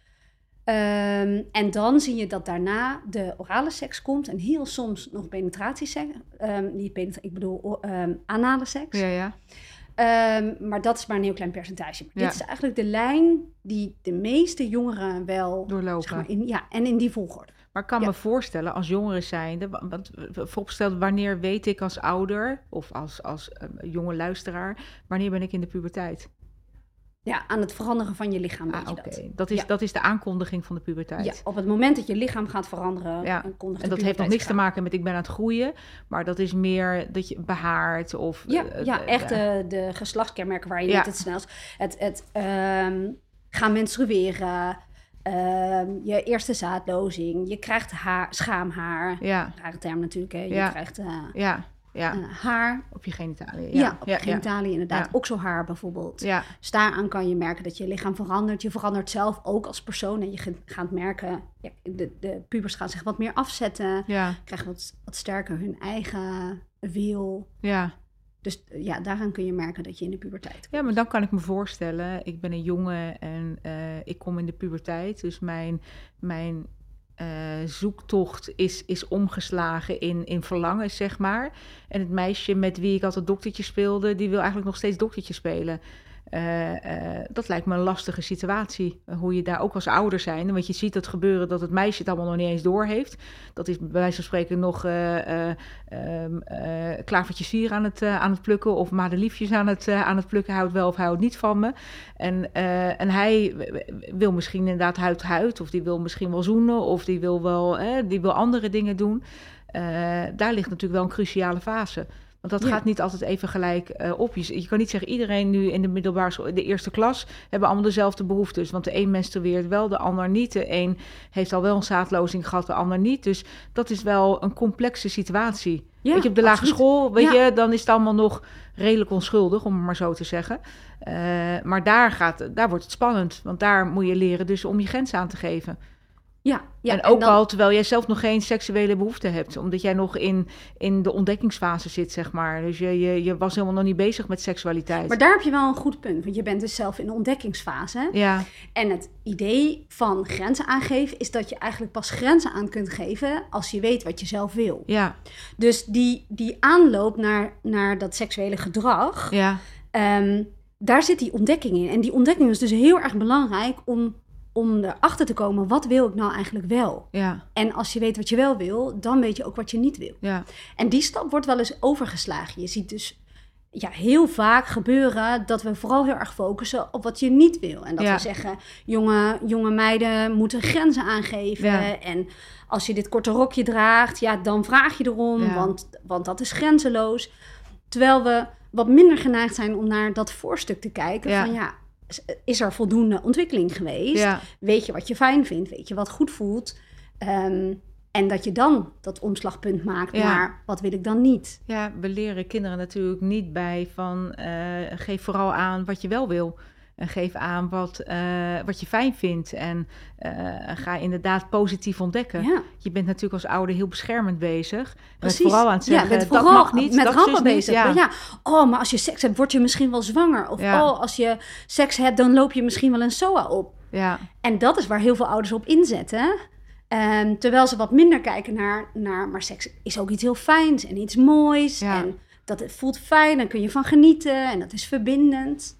Ehm, en dan zie je dat daarna de orale seks komt en heel soms nog penetratieseks. Um, niet penetratie, ik bedoel um, anale seks. Ja, ja. maar dat is maar een heel klein percentage. Dit is eigenlijk de lijn die de meeste jongeren wel doorlopen. Zeg maar, in, ja, en in die volgorde. Maar ik kan me voorstellen, als jongeren zijnde, want vooropgesteld, wanneer weet ik als ouder of als, als jonge luisteraar, wanneer ben ik in de puberteit? Ja, aan het veranderen van je lichaam. Ah, dat. Dat, is, dat is de aankondiging van de puberteit. Ja, op het moment dat je lichaam gaat veranderen. Ja. En dat heeft nog niks te maken met ik ben aan het groeien. Maar dat is meer dat je behaart of... Ja, uh, ja echt de, de geslachtskenmerken waar je niet het snelst... Het, het um, gaan menstrueren, um, je eerste zaadlozing, je krijgt haar, schaamhaar. Ja. Rare term natuurlijk, hè. Je krijgt... Uh, ja ja. Uh, haar. Op je genitaliën. Ja, ja op je genitaliën inderdaad. Ook zo haar bijvoorbeeld. Ja. Dus daaraan kan je merken dat je lichaam verandert. Je verandert zelf ook als persoon. En je gaat merken, ja, de, de pubers gaan zich wat meer afzetten. Ja. Krijgen wat, wat sterker hun eigen wil. Ja. Dus ja, daaraan kun je merken dat je in de puberteit komt. Ja, maar dan kan ik me voorstellen, ik ben een jongen en uh, ik kom in de puberteit. Dus mijn, mijn uh, zoektocht is, is omgeslagen in, in verlangen, zeg maar. En het meisje met wie ik altijd doktertje speelde, die wil eigenlijk nog steeds doktertje spelen. Uh, dat lijkt me een lastige situatie. hoe je daar ook als ouder zijn. Want je ziet het gebeuren dat het meisje het allemaal nog niet eens door heeft. Dat is bij wijze van spreken nog uh, klavertjes vier aan het, aan het plukken. Of madeliefjes aan het, aan het plukken. Houdt wel of houdt niet van me. En, en hij wil misschien inderdaad huid-huid. Of die wil misschien wel zoenen. Of die wil wel die wil andere dingen doen. daar ligt natuurlijk wel een cruciale fase. Want dat gaat niet altijd even gelijk uh, op. Je, je, kan niet zeggen, iedereen nu in de middelbare school, de eerste klas, hebben allemaal dezelfde behoeftes. Want de een menstrueert wel, de ander niet. De een heeft al wel een zaadlozing gehad, de ander niet. Dus dat is wel een complexe situatie. Ja, weet je, op de lage school, weet je, dan is het allemaal nog redelijk onschuldig, om het maar zo te zeggen. Uh, maar daar, gaat, daar wordt het spannend. Want daar moet je leren dus om je grens aan te geven. Ja, ja, en ook al terwijl jij zelf nog geen seksuele behoefte hebt, omdat jij nog in, in de ontdekkingsfase zit, zeg maar. Dus je, je, je was helemaal nog niet bezig met seksualiteit. Maar daar heb je wel een goed punt, want je bent dus zelf in de ontdekkingsfase. Ja. En het idee van grenzen aangeven is dat je eigenlijk pas grenzen aan kunt geven als je weet wat je zelf wil. Ja. Dus die, die aanloop naar, naar dat seksuele gedrag, ja. Ehm, daar zit die ontdekking in. En die ontdekking is dus heel erg belangrijk om om erachter te komen, wat wil ik nou eigenlijk wel? Ja. En als je weet wat je wel wil, dan weet je ook wat je niet wil. Ja. En die stap wordt wel eens overgeslagen. Je ziet dus ja, heel vaak gebeuren dat we vooral heel erg focussen op wat je niet wil. En dat we zeggen, jonge, jonge meiden moeten grenzen aangeven. Ja. En als je dit korte rokje draagt, ja, dan vraag je erom, want, want dat is grenzeloos. Terwijl we wat minder geneigd zijn om naar dat voorstuk te kijken. Van ja, is er voldoende ontwikkeling geweest? Weet je wat je fijn vindt? Weet je wat goed voelt? Um, en dat je dan dat omslagpunt maakt ja. naar wat wil ik dan niet? Ja, we leren kinderen natuurlijk niet bij van uh, geef vooral aan wat je wel wil. En geef aan wat, uh, wat je fijn vindt. En uh, ga inderdaad positief ontdekken. Ja. Je bent natuurlijk als ouder heel beschermend bezig. Precies. Met vooral aan het zeggen, ja, dat mag niet. Met dat rampen bezig. Ja. ja. Oh, maar als je seks hebt, word je misschien wel zwanger. Of oh, als je seks hebt, dan loop je misschien wel een SOA op. Ja. En dat is waar heel veel ouders op inzetten. Um, terwijl ze wat minder kijken naar, naar, maar seks is ook iets heel fijns en iets moois. En dat het voelt fijn, dan kun je van genieten en dat is verbindend.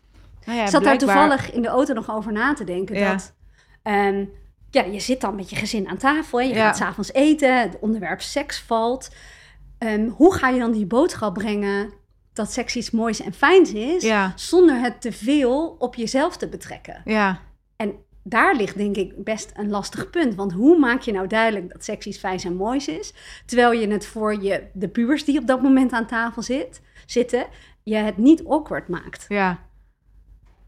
Nou ja, ik zat daar toevallig in de auto nog over na te denken. Dat, um, ja, je zit dan met je gezin aan tafel. Hè? Je ja. gaat s'avonds eten. Het onderwerp seks valt. Um, hoe ga je dan die boodschap brengen dat seks iets moois en fijns is, zonder het te veel op jezelf te betrekken? Ja. En daar ligt denk ik best een lastig punt. Want hoe maak je nou duidelijk dat seks iets fijns en moois is, terwijl je het voor je, de pubers die op dat moment aan tafel zit, zitten, je het niet awkward maakt? Ja.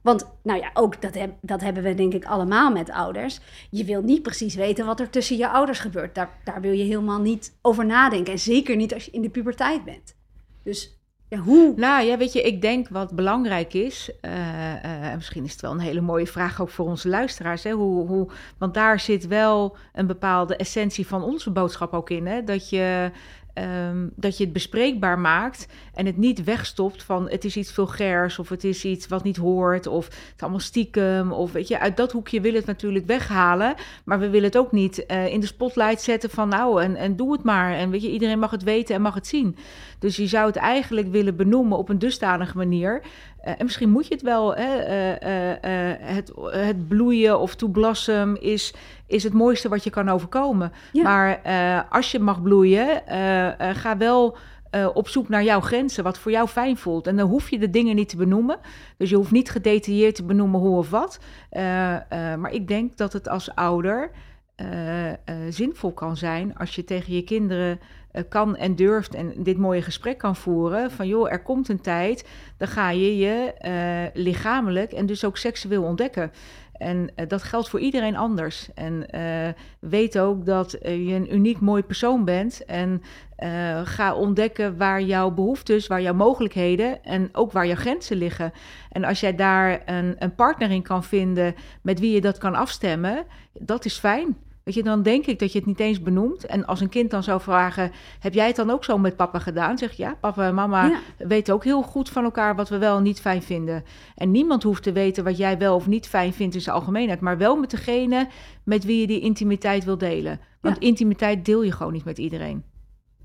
Want nou ja, ook dat, dat hebben we denk ik allemaal met ouders. Je wil niet precies weten wat er tussen je ouders gebeurt. Daar, daar wil je helemaal niet over nadenken. En zeker niet als je in de puberteit bent. Dus ja, hoe? Nou ja, weet je, ik denk wat belangrijk is, uh, misschien is het wel een hele mooie vraag ook voor onze luisteraars, hè, hoe, hoe, want daar zit wel een bepaalde essentie van onze boodschap ook in, hè, dat je Ehm, dat je het bespreekbaar maakt en het niet wegstopt van het is iets vulgairs of het is iets wat niet hoort of het is allemaal stiekem of weet je, uit dat hoekje willen het natuurlijk weghalen, maar we willen het ook niet uh, in de spotlight zetten van nou en, en doe het maar en weet je, iedereen mag het weten en mag het zien. Dus je zou het eigenlijk willen benoemen op een dusdanige manier uh, en misschien moet je het wel, hè, uh, het, het bloeien of to blossom is is het mooiste wat je kan overkomen. Maar uh, als je mag bloeien, uh, uh, ga wel op zoek naar jouw grenzen, wat voor jou fijn voelt. En dan hoef je de dingen niet te benoemen. Dus je hoeft niet gedetailleerd te benoemen hoe of wat. maar ik denk dat het als ouder zinvol kan zijn als je tegen je kinderen kan en durft en dit mooie gesprek kan voeren. Van joh, er komt een tijd, dan ga je je lichamelijk en dus ook seksueel ontdekken. En uh, dat geldt voor iedereen anders. En weet ook dat je een uniek mooi persoon bent. En ga ontdekken waar jouw behoeftes, waar jouw mogelijkheden en ook waar jouw grenzen liggen. En als jij daar een, een partner in kan vinden met wie je dat kan afstemmen, dat is fijn. Weet je, dan denk ik dat je het niet eens benoemt. En als een kind dan zou vragen: Heb jij het dan ook zo met papa gedaan? Zeg je ja, papa en mama weten ook heel goed van elkaar wat we wel en niet fijn vinden. En niemand hoeft te weten wat jij wel of niet fijn vindt in zijn algemeenheid, maar wel met degene met wie je die intimiteit wil delen. Want intimiteit deel je gewoon niet met iedereen.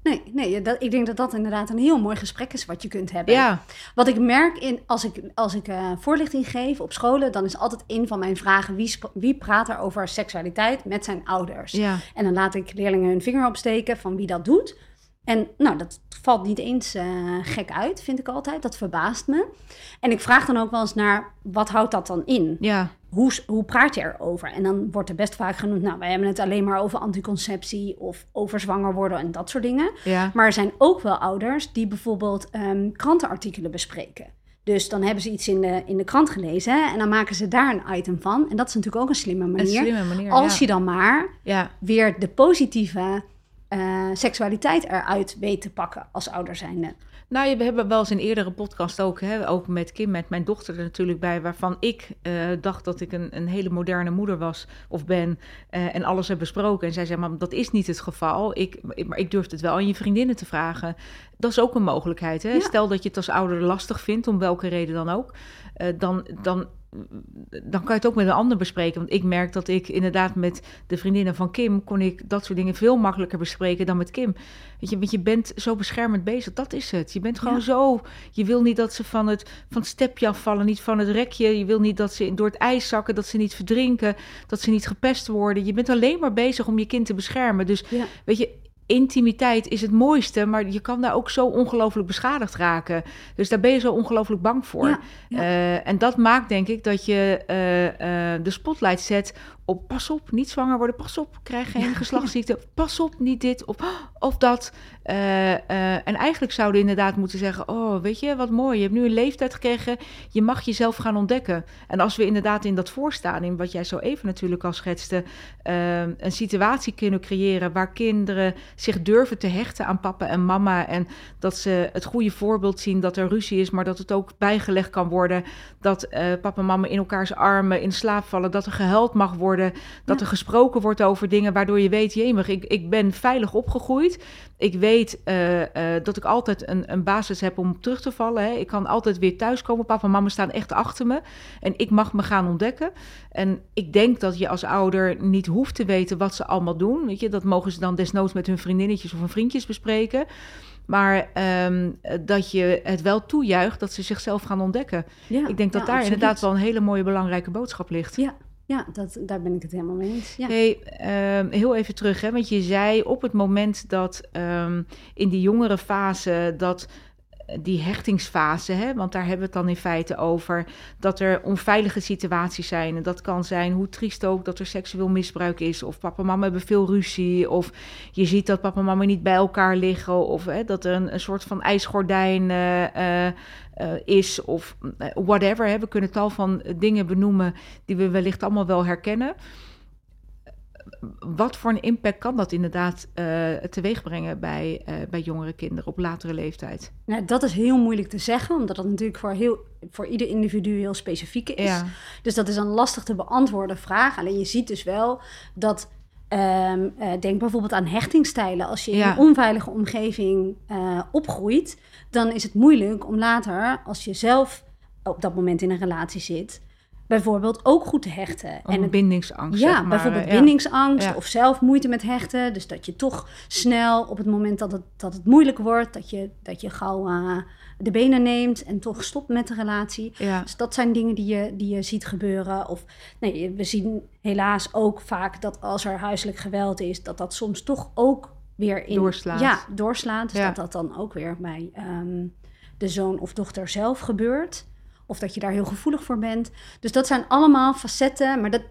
Nee, nee dat, ik denk dat dat inderdaad een heel mooi gesprek is wat je kunt hebben. Ja. Wat ik merk in, als ik, als ik uh, voorlichting geef op scholen, dan is altijd een van mijn vragen: wie, wie praat er over seksualiteit met zijn ouders? Ja. En dan laat ik leerlingen hun vinger opsteken van wie dat doet. En nou, dat valt niet eens uh, gek uit, vind ik altijd. Dat verbaast me. En ik vraag dan ook wel eens naar, wat houdt dat dan in? Ja. Hoe, hoe praat je erover? En dan wordt er best vaak genoemd, nou, wij hebben het alleen maar over anticonceptie of over zwanger worden en dat soort dingen. Ja. Maar er zijn ook wel ouders die bijvoorbeeld um, krantenartikelen bespreken. Dus dan hebben ze iets in de, in de krant gelezen en dan maken ze daar een item van. En dat is natuurlijk ook een slimme manier. Een slimme manier als je dan maar ja. weer de positieve uh, seksualiteit eruit weet te pakken als ouder zijnde. Nou, we hebben wel eens in eerdere podcast ook, hè, ook met Kim, met mijn dochter er natuurlijk bij, waarvan ik uh, dacht dat ik een, een hele moderne moeder was of ben uh, en alles heb besproken. En zij zei, maar dat is niet het geval. Ik, maar ik durf het wel aan je vriendinnen te vragen. Dat is ook een mogelijkheid. Hè? Stel dat je het als ouder lastig vindt, om welke reden dan ook. Dan, dan dan kan je het ook met een ander bespreken. Want ik merk dat ik inderdaad met de vriendinnen van Kim... kon ik dat soort dingen veel makkelijker bespreken dan met Kim. Weet je, want je bent zo beschermend bezig, dat is het. Je bent gewoon zo... Je wil niet dat ze van het, van het stepje afvallen, niet van het rekje. Je wil niet dat ze door het ijs zakken, dat ze niet verdrinken... dat ze niet gepest worden. Je bent alleen maar bezig om je kind te beschermen. Dus weet je, intimiteit is het mooiste, maar je kan daar ook zo ongelooflijk beschadigd raken. Dus daar ben je zo ongelooflijk bang voor. Eh, en dat maakt denk ik dat je uh, uh, de spotlight zet op pas op, niet zwanger worden, pas op, krijg geen geslachtsziekte, pas op, niet dit of, of dat. En eigenlijk zouden inderdaad moeten zeggen, oh, weet je, wat mooi, je hebt nu een leeftijd gekregen, je mag jezelf gaan ontdekken. En als we inderdaad in dat voorstaan, in wat jij zo even natuurlijk al schetste, een situatie kunnen creëren waar kinderen zich durven te hechten aan papa en mama en dat ze het goede voorbeeld zien dat er ruzie is, maar dat het ook bijgelegd kan worden, dat papa en mama in elkaars armen in slaap vallen, dat er gehuild mag worden dat er gesproken wordt over dingen waardoor je weet, jemig, ik, ik ben veilig opgegroeid. Ik weet uh, uh, dat ik altijd een, een basis heb om terug te vallen. Hè. Ik kan altijd weer thuiskomen. Papa en mama staan echt achter me. En ik mag me gaan ontdekken. En ik denk dat je als ouder niet hoeft te weten wat ze allemaal doen. Weet je, dat mogen ze dan desnoods met hun vriendinnetjes of hun vriendjes bespreken. Maar um, dat je het wel toejuicht dat ze zichzelf gaan ontdekken. Ja, ik denk dat daar inderdaad wel een hele mooie belangrijke boodschap ligt. Ja, ja, dat, daar ben ik het helemaal mee eens. Ja. Hey, um, heel even terug, hè, want je zei op het moment dat um, in die jongere fase dat die hechtingsfase, hè, want daar hebben we het dan in feite over, dat er onveilige situaties zijn. En dat kan zijn, hoe triest ook, dat er seksueel misbruik is, of papa mama hebben veel ruzie, of je ziet dat papa mama niet bij elkaar liggen, of hè, dat er een, een soort van ijsgordijn uh, is, of whatever. Hè. We kunnen tal van dingen benoemen die we wellicht allemaal wel herkennen wat voor een impact kan dat inderdaad uh, teweeg brengen bij, uh, bij jongere kinderen op latere leeftijd? Nou, dat is heel moeilijk te zeggen, omdat dat natuurlijk voor, heel, voor ieder individu heel specifiek is. Ja. Dus dat is een lastig te beantwoorden vraag. Alleen je ziet dus wel dat. Um, uh, denk bijvoorbeeld aan hechtingstijlen. Als je in een onveilige omgeving opgroeit, dan is het moeilijk om later, als je zelf op dat moment in een relatie zit, bijvoorbeeld ook goed te hechten. en bindingsangst. Ja, zeg maar. bijvoorbeeld bindingsangst of zelf moeite met hechten. Dus dat je toch snel op het moment dat het, dat het moeilijk wordt, dat je, dat je gauw uh, de benen neemt en toch stopt met de relatie. Ja. Dus dat zijn dingen die je, die je ziet gebeuren. Of nee, we zien helaas ook vaak dat als er huiselijk geweld is, dat dat soms toch ook weer in doorslaat. Ja, doorslaat. Dus dat dat dan ook weer bij um, de zoon of dochter zelf gebeurt. Of dat je daar heel gevoelig voor bent. Dus dat zijn allemaal facetten, maar dat,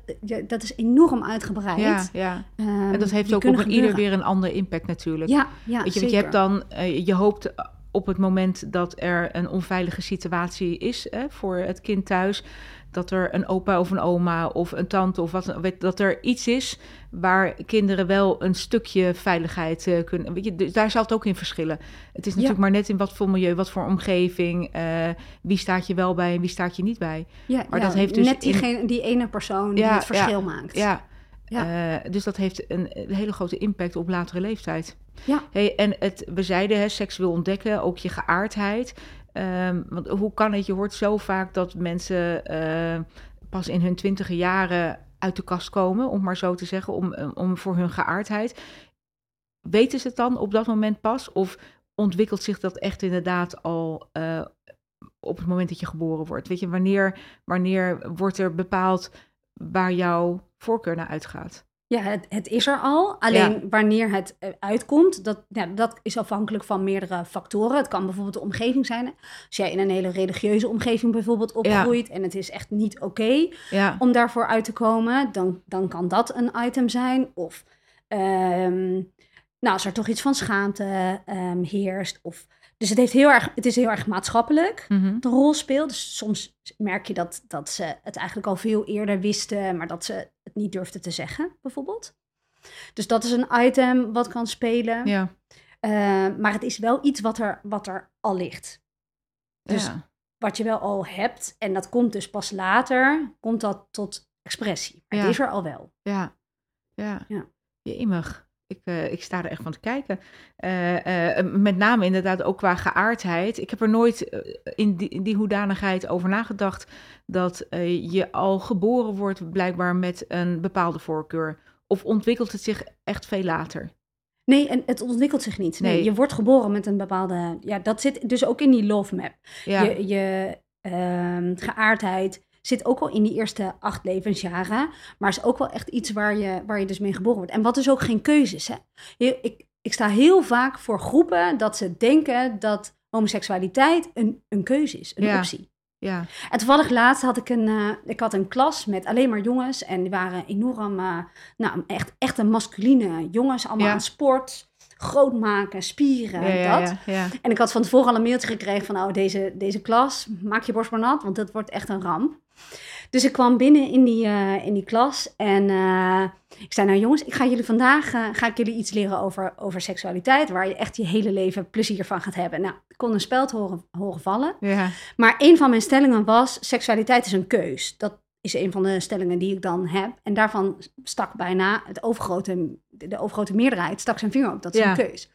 dat is enorm uitgebreid. Ja, ja. Um, en dat heeft ook op een ieder weer een andere impact natuurlijk. Ja, ja Weet je, zeker. je hebt dan, uh, je hoopt op het moment dat er een onveilige situatie is hè, voor het kind thuis, dat er een opa of een oma of een tante of wat, weet, dat er iets is waar kinderen wel een stukje veiligheid uh, kunnen. Weet je, dus daar zal het ook in verschillen. Het is natuurlijk ja. maar net in wat voor milieu, wat voor omgeving, uh, wie staat je wel bij en wie staat je niet bij. Ja, maar ja, dat heeft dus net diegene, in... die ene persoon die het verschil maakt. Ja. Ja. Uh, dus dat heeft een, een, hele grote impact op latere leeftijd. Ja. Hey, en het, we zeiden, hè, seksueel ontdekken, ook je geaardheid. Um, want hoe kan het? Je hoort zo vaak dat mensen uh, pas in hun twintige jaren uit de kast komen, om maar zo te zeggen, om, om voor hun geaardheid. Weten ze het dan op dat moment pas? Of ontwikkelt zich dat echt inderdaad al uh, op het moment dat je geboren wordt? Weet je, wanneer, wanneer wordt er bepaald waar jouw voorkeur naar uitgaat? Ja, het, het, is er al. Alleen ja. wanneer het uitkomt, dat, ja, dat is afhankelijk van meerdere factoren. Het kan bijvoorbeeld de omgeving zijn. Als jij in een hele religieuze omgeving bijvoorbeeld opgroeit ja. en het is echt niet oké okay om daarvoor uit te komen, dan, dan kan dat een item zijn. Of um, nou, als er toch iets van schaamte um, heerst. Of, dus het, heeft heel erg, het is heel erg maatschappelijk, mm -hmm. de rol speelt. Dus soms merk je dat, dat ze het eigenlijk al veel eerder wisten, maar dat ze het niet durfden te zeggen, bijvoorbeeld. Dus dat is een item wat kan spelen. Ja. Uh, maar het is wel iets wat er, wat er al ligt. Dus ja. wat je wel al hebt, en dat komt dus pas later, komt dat tot expressie. Maar Ja. Het is er al wel. Ja, ja. Ja. Jemig. Ik, uh, ik sta er echt van te kijken. Uh, uh, met name inderdaad ook qua geaardheid. Ik heb er nooit in, die, in die hoedanigheid over nagedacht dat je al geboren wordt blijkbaar met een bepaalde voorkeur. Of ontwikkelt het zich echt veel later? Nee, en het ontwikkelt zich niet. Nee, Nee. je wordt geboren met een bepaalde... Ja, dat zit dus ook in die love map. Ja, Je, je ehm, geaardheid zit ook al in die eerste acht levensjaren. Maar is ook wel echt iets waar je, waar je dus mee geboren wordt. En wat dus ook geen keuze is. Hè? Je- Ik, ik sta heel vaak voor groepen dat ze denken dat homoseksualiteit een, een keuze is, een Ja. optie. ja, En toevallig laatst had ik een, eh, ik had een klas met alleen maar jongens. En die waren enorm, eh, nou echt, echt een masculine jongens. Allemaal Ja. aan sport, groot maken, spieren, ja, ja, dat. ja, ja. En ik had van tevoren al een mailtje gekregen van, oh, deze, deze klas, maak je borst maar nat, want dat wordt echt een ramp. Dus ik kwam binnen in die, eh, in die klas en eh, ik zei, nou jongens, ik ga jullie vandaag eh, ga ik jullie iets leren over, over seksualiteit, waar je echt je hele leven plezier van gaat hebben. Nou, ik kon een speld horen, horen vallen, ja. maar een van mijn stellingen was, seksualiteit is een keus. Dat is een van de stellingen die ik dan heb. En daarvan stak bijna het overgrote, de overgrote meerderheid stak zijn vinger op. Dat is Ja. een keus.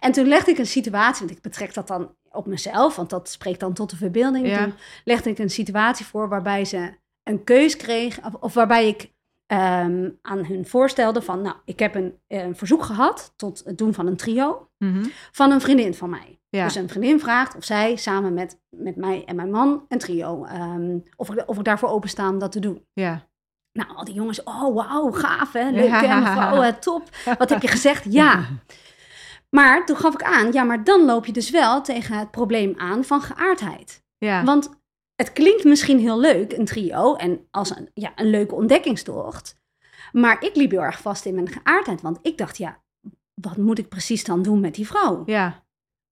En toen legde ik een situatie, want ik betrek dat dan op mezelf, want dat spreekt dan tot de verbeelding. Ja. Toen legde ik een situatie voor waarbij ze een keus kreeg, of, of waarbij ik ehm, aan hun voorstelde van, nou, ik heb een, eh, een verzoek gehad tot het doen van een trio Mhm. van een vriendin van mij. Ja. Dus een vriendin vraagt of zij samen met, met mij en mijn man een trio, ehm, of, ik, of ik daarvoor openstaan om dat te doen. ja. Nou, al die jongens, oh wauw, gaaf hè, leuk hè, mevrouw, top. Wat heb je gezegd? Ja. Maar toen gaf ik aan, ja, maar dan loop je dus wel tegen het probleem aan van geaardheid. Ja. Want het klinkt misschien heel leuk, een trio, en als een, ja, een leuke ontdekkingstocht. Maar ik liep heel erg vast in mijn geaardheid, want ik dacht, ja, wat moet ik precies dan doen met die vrouw? Ja.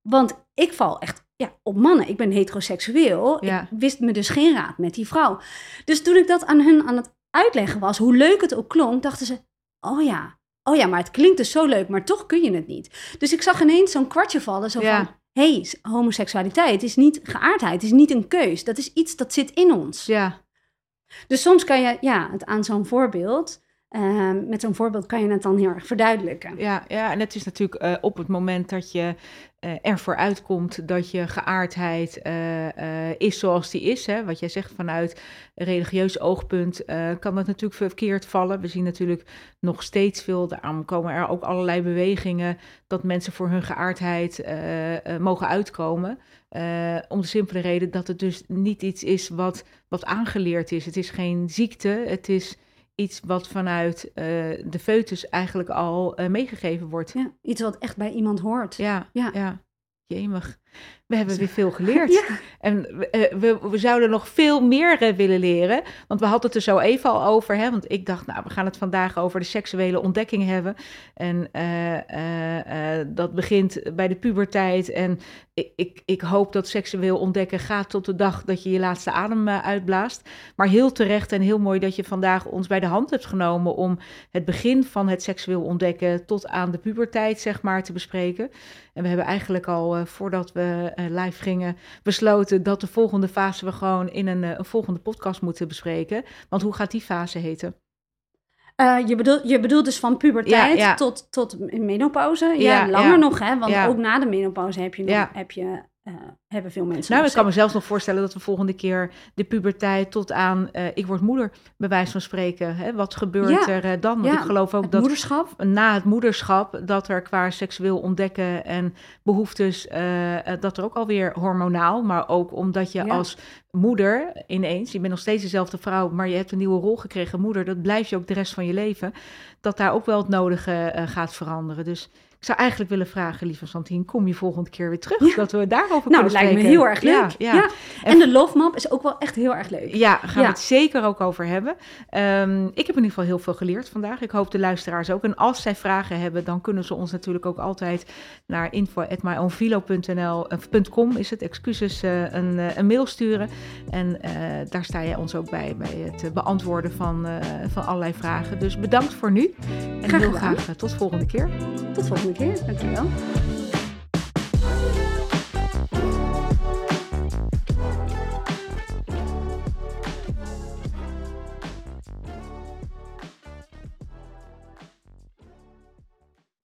Want ik val echt ja, op mannen. Ik ben heteroseksueel. Ja. Ik wist me dus geen raad met die vrouw. Dus toen ik dat aan hun aan het uitleggen was, hoe leuk het ook klonk, dachten ze: Oh ja, oh ja, maar het klinkt dus zo leuk, maar toch kun je het niet. Dus ik zag ineens zo'n kwartje vallen, zo Ja. van: hey, homoseksualiteit is niet geaardheid, is niet een keus. Dat is iets dat zit in ons. Ja. Dus soms kan je ja, het aan zo'n voorbeeld, ehm, met zo'n voorbeeld kan je het dan heel erg verduidelijken. Ja, ja, en het is natuurlijk eh, op het moment dat je eh, ervoor uitkomt dat je geaardheid eh, is zoals die is. Hè, wat jij zegt vanuit religieus oogpunt, kan dat natuurlijk verkeerd vallen. We zien natuurlijk nog steeds veel, daarom komen er ook allerlei bewegingen dat mensen voor hun geaardheid mogen uitkomen. Om de simpele reden dat het dus niet iets is wat, wat aangeleerd is. Het is geen ziekte, het is iets wat vanuit eh, de foetus eigenlijk al eh, meegegeven wordt. Ja, iets wat echt bij iemand hoort. Ja, ja. Ja. Jemig. We hebben weer veel geleerd. Ja. En we, eh, we, we zouden nog veel meer eh, willen leren. Want we hadden het er zo even al over. Hè? Want ik dacht, nou, we gaan het vandaag over de seksuele ontdekking hebben. En eh, dat begint bij de puberteit. En ik, ik, ik hoop dat seksueel ontdekken gaat tot de dag dat je je laatste adem uitblaast. Maar heel terecht en heel mooi dat je vandaag ons bij de hand hebt genomen om het begin van het seksueel ontdekken tot aan de puberteit, zeg maar, te bespreken. En we hebben eigenlijk al, voordat we live gingen, besloten dat de volgende fase we gewoon in een, eh, een volgende podcast moeten bespreken. Want hoe gaat die fase heten? Eh, je, bedoelt, je bedoelt dus van puberteit Ja, ja. Tot, tot menopauze? Ja, Ja, langer nog, hè? Want ook na de menopauze heb je, nog- heb je, eh, hebben veel mensen Nou, ik kan me zelfs nog voorstellen dat we volgende keer de puberteit tot aan eh, ik word moeder, bij wijze van spreken. Hè? Wat gebeurt Ja. er eh, dan? Want Ja, ik geloof ook dat moederschap. na het moederschap, dat er qua seksueel ontdekken en behoeftes, eh, eh, dat er ook alweer hormonaal, maar ook omdat je Ja. als moeder ineens, je bent nog steeds dezelfde vrouw, maar je hebt een nieuwe rol gekregen, moeder, dat blijf je ook de rest van je leven, dat daar ook wel het nodige gaat veranderen. Dus ik zou eigenlijk willen vragen, lieve Santien, kom je volgende keer weer terug, Ja. dat we daarover Nou, kunnen dat lijkt me spreken. heel erg leuk. Ja. En de love map is ook wel echt heel erg leuk. Ja, gaan we het zeker ook over hebben. Ehm, ik heb in ieder geval heel veel geleerd vandaag. Ik hoop de luisteraars ook. En als zij vragen hebben, dan kunnen ze ons natuurlijk ook altijd naar info.myownvilo.nl of .com is het, excuses, eh, een, eh, een mail sturen. En eh, daar sta jij ons ook bij, bij het eh, beantwoorden van, eh, van allerlei vragen. Dus bedankt voor nu. En Graag heel graag eh, tot volgende keer. Tot volgende keer. Dankjewel.